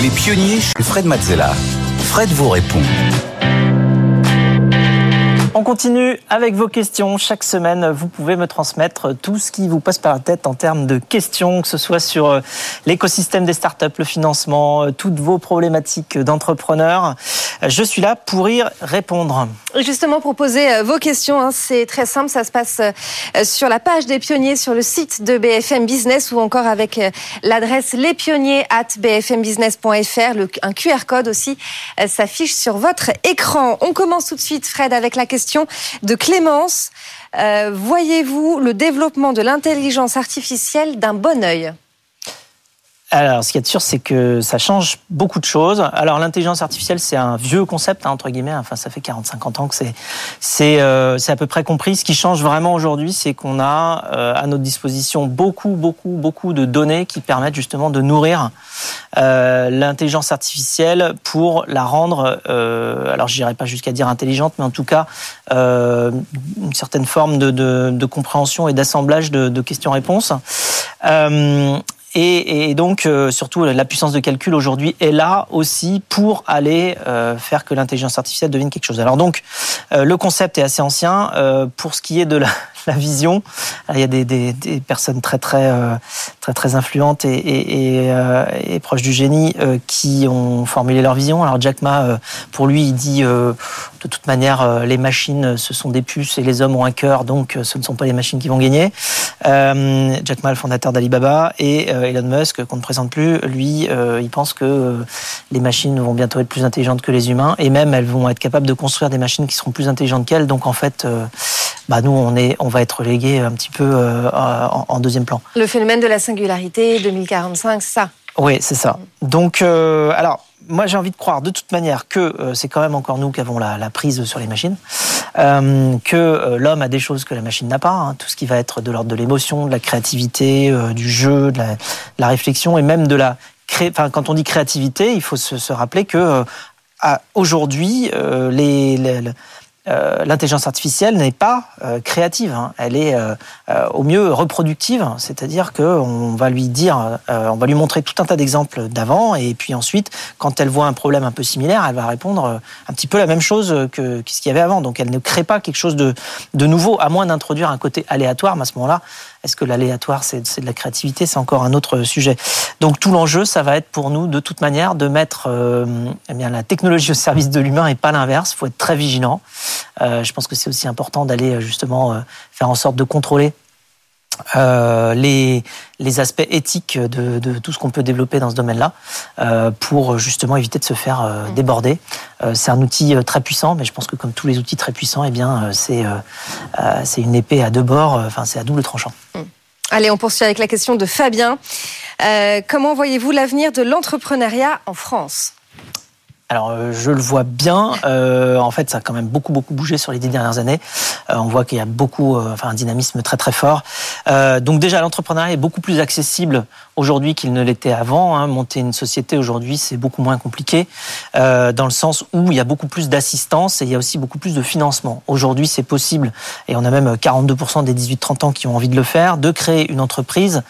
Les pionniers chez Fred Mazzella. Fred vous répond. On continue avec vos questions. Chaque semaine, vous pouvez me transmettre tout ce qui vous passe par la tête en termes de questions, que ce soit sur euh, l'écosystème des startups, le financement, euh, toutes vos problématiques d'entrepreneurs. Euh, je suis là pour y répondre. Justement, pour poser vos questions, hein, c'est très simple. Ça se passe sur la page des pionniers sur le site de BFM Business ou encore avec l'adresse lespionniers at bfmbusiness.fr. Un QR code aussi s'affiche sur votre écran. On commence tout de suite, Fred, avec la question de Clémence. Euh, voyez-vous le développement de l'intelligence artificielle d'un bon œil? Alors, ce qui est sûr, c'est que ça change beaucoup de choses. Alors, l'intelligence artificielle, c'est un vieux concept, hein, entre guillemets. Enfin, ça fait 40-50 ans que c'est c'est euh, à peu près compris. Ce qui change vraiment aujourd'hui, c'est qu'on a euh, à notre disposition beaucoup, beaucoup, beaucoup de données qui permettent justement de nourrir euh, l'intelligence artificielle pour la rendre. Euh, alors, j'irai pas jusqu'à dire intelligente, mais en tout cas euh, une certaine forme de, de, de compréhension et d'assemblage de, de questions-réponses. Et, et donc, euh, surtout, la puissance de calcul aujourd'hui est là aussi pour aller euh, faire que l'intelligence artificielle devienne quelque chose. Alors donc, euh, le concept est assez ancien. pour ce qui est de la, la vision, il y a des, des, des personnes très très très très influentes et, et, et, et proches du génie qui ont formulé leur vision. Alors Jack Ma, pour lui, il dit de toute manière, les machines, ce sont des puces et les hommes ont un cœur, donc ce ne sont pas les machines qui vont gagner. Jack Ma, le fondateur d'Alibaba, et Elon Musk, qu'on ne présente plus, lui, euh, il pense que euh, les machines vont bientôt être plus intelligentes que les humains, et même elles vont être capables de construire des machines qui seront plus intelligentes qu'elles. Donc en fait, euh, bah, nous, on, est, on va être relégués un petit peu en, en, deuxième plan. Le phénomène de la singularité 2045, c'est ça? Oui, c'est ça. Donc, alors, moi, j'ai envie de croire de toute manière que euh, c'est quand même encore nous qui avons la, la prise sur les machines, euh, que euh, l'homme a des choses que la machine n'a pas, hein, tout ce qui va être de l'ordre de l'émotion, de la créativité, euh, du jeu, de la, de la, réflexion et même de la cré... enfin, quand on dit créativité, il faut se, se rappeler que euh, aujourd'hui, les, les euh, l'intelligence artificielle n'est pas euh, créative, hein. elle est euh, au mieux reproductive, c'est-à-dire qu'on va lui dire, on va lui montrer tout un tas d'exemples d'avant, et puis ensuite, quand elle voit un problème un peu similaire, elle va répondre un petit peu la même chose que, que ce qu'il y avait avant. Donc elle ne crée pas quelque chose de, de nouveau, à moins d'introduire un côté aléatoire, mais à ce moment-là, est-ce que l'aléatoire, c'est de la créativité? C'est encore un autre sujet. Donc tout l'enjeu, ça va être pour nous, de toute manière, de mettre euh, eh bien, la technologie au service de l'humain et pas l'inverse. Il faut être très vigilant. Euh, je pense que c'est aussi important d'aller euh, justement euh, faire en sorte de contrôler euh, les, les aspects éthiques de, de tout ce qu'on peut développer dans ce domaine-là euh, pour justement éviter de se faire euh, déborder. C'est un outil très puissant, mais je pense que comme tous les outils très puissants, eh bien c'est c'est une épée à deux bords. Enfin, c'est à double tranchant. Mmh. Allez, on poursuit avec la question de Fabien. comment voyez-vous l'avenir de l'entrepreneuriat en France? Alors euh, je le vois bien. Euh, en fait, ça a quand même beaucoup beaucoup bougé sur les dix dernières années. Euh, on voit qu'il y a beaucoup, enfin un dynamisme très très fort. Donc déjà, l'entrepreneuriat est beaucoup plus accessible aujourd'hui qu'il ne l'était avant. Hein. Monter une société aujourd'hui, c'est beaucoup moins compliqué dans le sens où il y a beaucoup plus d'assistance et il y a aussi beaucoup plus de financement. Aujourd'hui, c'est possible et on a même 42% des 18-30 ans qui ont envie de le faire, de créer une entreprise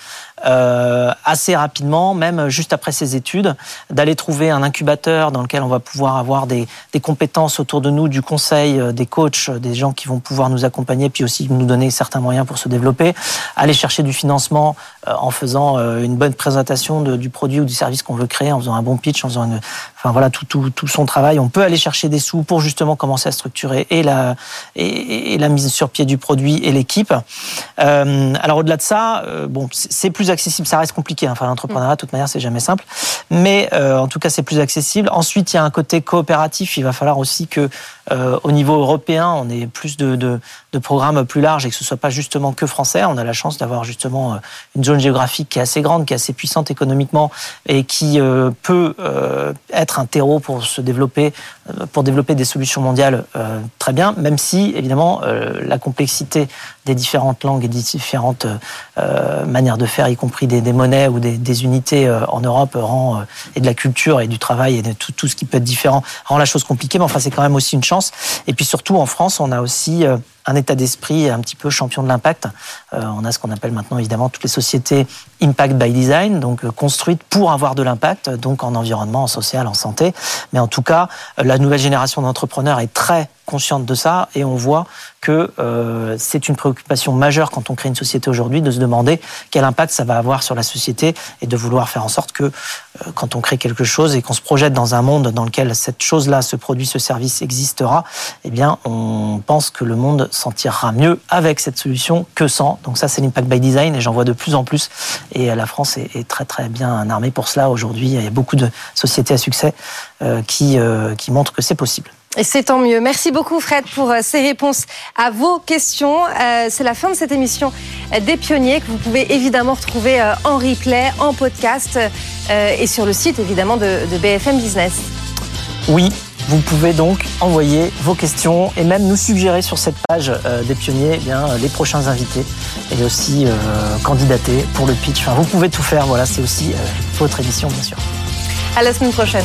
euh, assez rapidement, même juste après ses études, d'aller trouver un incubateur dans lequel on va pouvoir avoir des, des, compétences autour de nous, du conseil, euh, des coachs, des gens qui vont pouvoir nous accompagner, puis aussi nous donner certains moyens pour se développer, aller chercher du financement euh, en faisant euh, une bonne présentation de, du produit ou du service qu'on veut créer, en faisant un bon pitch, en faisant une, enfin voilà tout, tout, tout son travail. On peut aller chercher des sous pour justement commencer à structurer et la, et, et la mise sur pied du produit et l'équipe. Euh, alors au-delà de ça, euh, bon, c'est plus accessible. Ça reste compliqué. Hein. Enfin, l'entrepreneuriat, de toute manière, c'est jamais simple. Mais euh, en tout cas, c'est plus accessible. Ensuite, il y a un côté coopératif. Il va falloir aussi que euh, au niveau européen, on ait plus de, de, de, programmes plus larges et que ce soit pas justement que français. On a la chance d'avoir justement euh, une zone géographique qui est assez grande, qui est assez puissante économiquement et qui peut être un terreau pour se développer, pour développer des solutions mondiales très bien, même si évidemment la complexité des différentes langues différentes manières de faire, y compris des, monnaies ou des, unités en Europe, rend et de la culture et du travail et de tout, tout ce qui peut être différent rend la chose compliquée. Mais enfin, c'est quand même aussi une chance. Et puis surtout en France, on a aussi un état d'esprit un petit peu champion de l'impact. on a ce qu'on appelle maintenant évidemment toutes les sociétés impact by design, donc construites pour avoir de l'impact, donc en environnement, en social, en santé. Mais en tout cas, la nouvelle génération d'entrepreneurs est très consciente de ça et on voit que euh, c'est une préoccupation majeure quand on crée une société aujourd'hui de se demander quel impact ça va avoir sur la société et de vouloir faire en sorte que euh, quand on crée quelque chose et qu'on se projette dans un monde dans lequel cette chose-là, ce produit, ce service existera, eh bien on pense que le monde s'en tirera mieux avec cette solution que sans. Donc ça c'est l'impact by design et j'en vois de plus en plus et la France est, très très bien armée pour cela aujourd'hui. Il y a beaucoup de sociétés à succès euh, qui, euh, qui montrent que c'est possible. Et c'est tant mieux. Merci beaucoup Fred pour euh, ces réponses à vos questions. Euh, c'est la fin de cette émission des pionniers que vous pouvez évidemment retrouver euh, en replay, en podcast et sur le site évidemment de, BFM Business. Oui, vous pouvez donc envoyer vos questions et même nous suggérer sur cette page des pionniers eh bien, les prochains invités et aussi candidater pour le pitch. Enfin, vous pouvez tout faire. Voilà, c'est aussi votre émission bien sûr. À la semaine prochaine.